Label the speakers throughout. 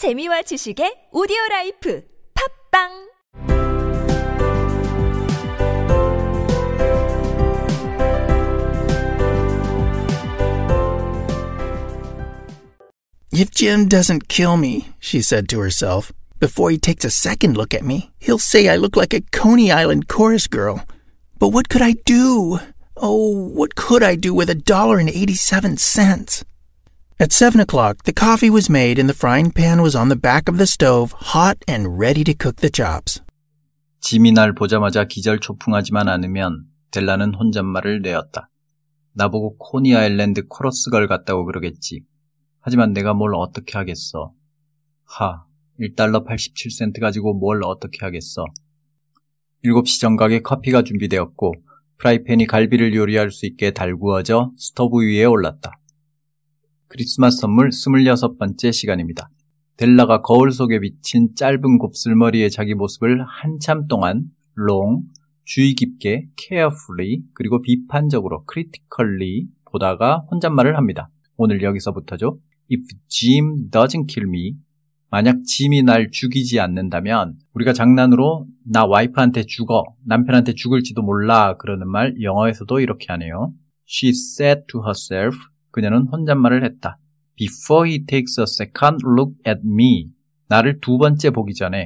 Speaker 1: 재미와 지식의 오디오 라이프 팝빵
Speaker 2: If Jim doesn't kill me, she said to herself, before he takes a second look at me, he'll say I look like a Coney Island chorus girl. But what could I do? Oh, what could I do with a dollar and eighty-seven cents? At seven o'clock, the coffee was made and the frying pan was on the back of the stove, hot and ready to cook the chops.
Speaker 3: 짐이 날 보자마자 기절초풍하지만 않으면 델라는 혼잣말을 내었다. 나보고 코니 아일랜드 코러스걸 같다고 그러겠지. 하지만 내가 뭘 어떻게 하겠어. 하, 1달러 87센트 가지고 뭘 어떻게 하겠어. 7시 정각에 커피가 준비되었고 프라이팬이 갈비를 요리할 수 있게 달구어져 스토브 위에 올랐다. 크리스마스 선물 26번째 시간입니다. 델라가 거울 속에 비친 짧은 곱슬머리의 자기 모습을 한참 동안 long, 주의 깊게, carefully, 그리고 비판적으로, critically 보다가 혼잣말을 합니다. 오늘 여기서부터죠. If Jim doesn't kill me, 만약 짐이 날 죽이지 않는다면 우리가 장난으로 나 와이프한테 죽어, 남편한테 죽을지도 몰라 그러는 말 영어에서도 이렇게 하네요. She said to herself, 그녀는 혼잣말을 했다. Before he takes a second look at me, 나를 두 번째 보기 전에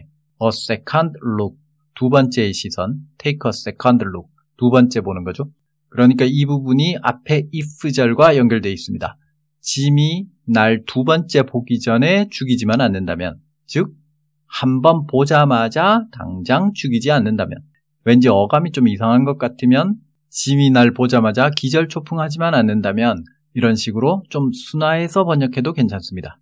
Speaker 3: a second look, 두 번째의 시선, take a second look, 두 번째 보는 거죠. 그러니까 이 부분이 앞에 if절과 연결되어 있습니다. 짐이 날 두 번째 보기 전에 죽이지만 않는다면, 즉, 한 번 보자마자 당장 죽이지 않는다면, 왠지 어감이 좀 이상한 것 같으면, 짐이 날 보자마자 기절초풍하지만 않는다면, 이런 식으로 좀 순화해서 번역해도 괜찮습니다.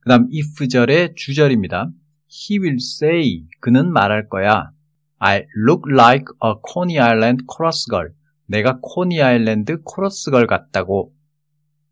Speaker 3: 그 다음 if절의 주절입니다. He will say, 그는 말할 거야. I look like a Coney Island chorus girl. 내가 코니 아일랜드 코러스 걸 같다고.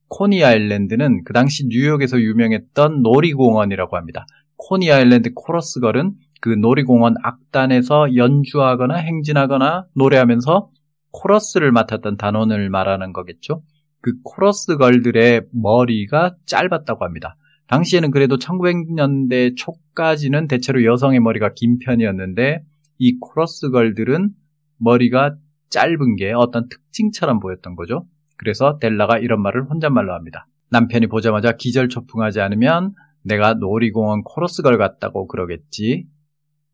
Speaker 3: 코니 아일랜드는 그 당시 뉴욕에서 유명했던 놀이공원이라고 합니다. 코니 아일랜드 코러스 걸은 그 놀이공원 악단에서 연주하거나 행진하거나 노래하면서 코러스를 맡았던 단원을 말하는 거겠죠. 그 코러스 걸들의 머리가 짧았다고 합니다. 당시에는 그래도 1900년대 초까지는 대체로 여성의 머리가 긴 편이었는데 이 코러스 걸들은 머리가 짧은 게 어떤 특징처럼 보였던 거죠. 그래서 델라가 이런 말을 혼잣말로 합니다. 남편이 보자마자 기절초풍하지 않으면 내가 놀이공원 코러스 걸 같다고 그러겠지.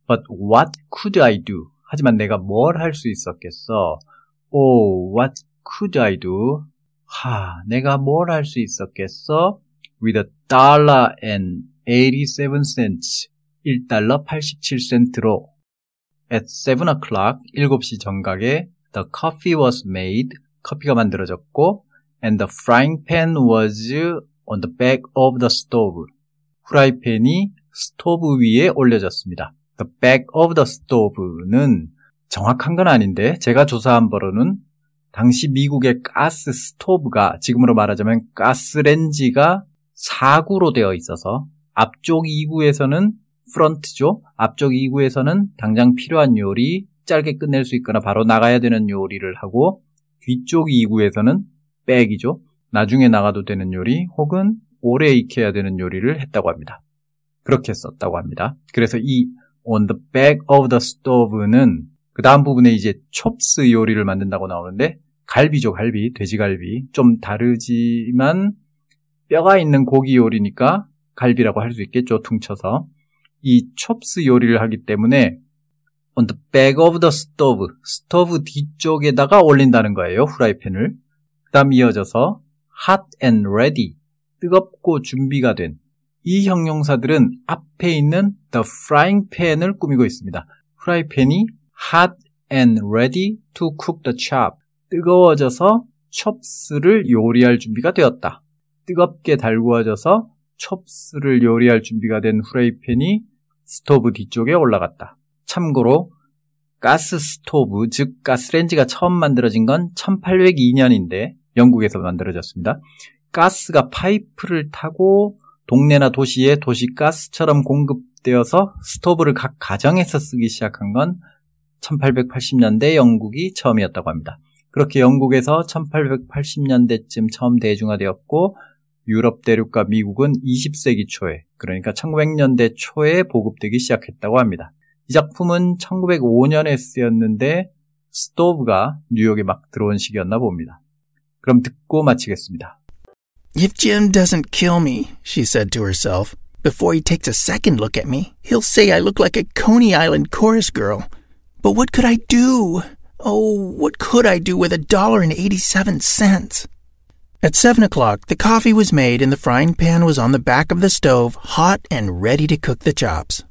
Speaker 3: But what could I do? 하지만 내가 뭘 할 수 있었겠어? Oh, what could I do? 하, 내가 뭘 할 수 있었겠어? With a dollar and 87 cents. 1달러 87센트로. At 7 o'clock, 7시 정각에 the coffee was made. 커피가 만들어졌고 and the frying pan was on the back of the stove. 후라이팬이 스토브 위에 올려졌습니다. The back of the stove는 정확한 건 아닌데 제가 조사한 바로는 당시 미국의 가스 스토브가 지금으로 말하자면 가스렌지가 4구로 되어 있어서 앞쪽 2구에서는 front죠. 앞쪽 2구에서는 당장 필요한 요리, 짧게 끝낼 수 있거나 바로 나가야 되는 요리를 하고 뒤쪽 2구에서는 백이죠. 나중에 나가도 되는 요리 혹은 오래 익혀야 되는 요리를 했다고 합니다. 그렇게 썼다고 합니다. 그래서 이 on the back of the stove는 그 다음 부분에 이제 촉스 요리를 만든다고 나오는데 갈비죠, 갈비, 돼지갈비. 좀 다르지만 뼈가 있는 고기 요리니까 갈비라고 할 수 있겠죠, 퉁쳐서. 이 촉스 요리를 하기 때문에 on the back of the stove, 스토브 뒤쪽에다가 올린다는 거예요, 후라이팬을. 그 다음 이어져서 hot and ready, 뜨겁고 준비가 된 이 형용사들은 앞에 있는 the frying pan을 꾸미고 있습니다. 후라이팬이 hot and ready to cook the chop, 뜨거워져서 첩스를 요리할 준비가 되었다. 뜨겁게 달구어져서 첩스를 요리할 준비가 된 후라이팬이 스토브 뒤쪽에 올라갔다. 참고로 가스 스토브, 즉 가스렌지가 처음 만들어진 건 1802년인데 영국에서 만들어졌습니다. 가스가 파이프를 타고 동네나 도시에 도시가스처럼 공급되어서 스토브를 각 가정에서 쓰기 시작한 건 1880년대 영국이 처음이었다고 합니다. 그렇게 영국에서 1880년대쯤 처음 대중화되었고 유럽 대륙과 미국은 20세기 초에, 그러니까 1900년대 초에 보급되기 시작했다고 합니다. 이 작품은 1905년에 쓰였는데 스토브가 뉴욕에 막 들어온 시기였나 봅니다. 그럼 듣고 마치겠습니다.
Speaker 2: If Jim doesn't kill me, she said to herself, before he takes a second look at me, he'll say I look like a Coney Island chorus girl. But what could I do? Oh, what could I do with a dollar and eighty-seven cents? At seven o'clock, the coffee was made and the frying pan was on the back of the stove, hot and ready to cook the chops.